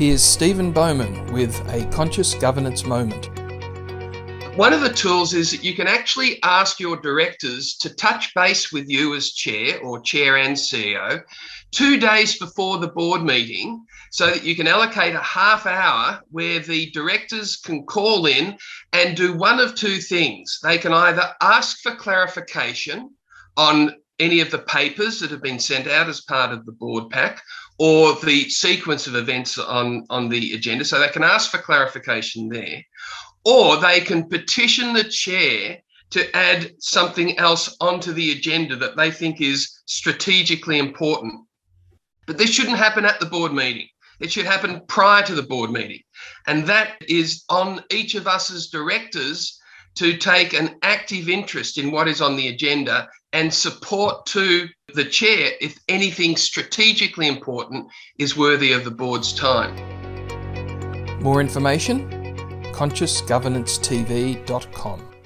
Here's Stephen Bowman with a conscious governance moment. One of the tools is that you can actually ask your directors to touch base with you as chair or chair and CEO two days before the board meeting so that you can allocate a half hour where the directors can call in and do one of two things. They can either ask for clarification on any of the papers that have been sent out as part of the board pack or the sequence of events on, on the agenda. So they can ask for clarification there, or they can petition the chair to add something else onto the agenda that they think is strategically important. But this shouldn't happen at the board meeting. It should happen prior to the board meeting. And that is on each of us as directors to take an active interest in what is on the agenda and support to the chair if anything strategically important is worthy of the board's time. More information? consciousgovernancetv.com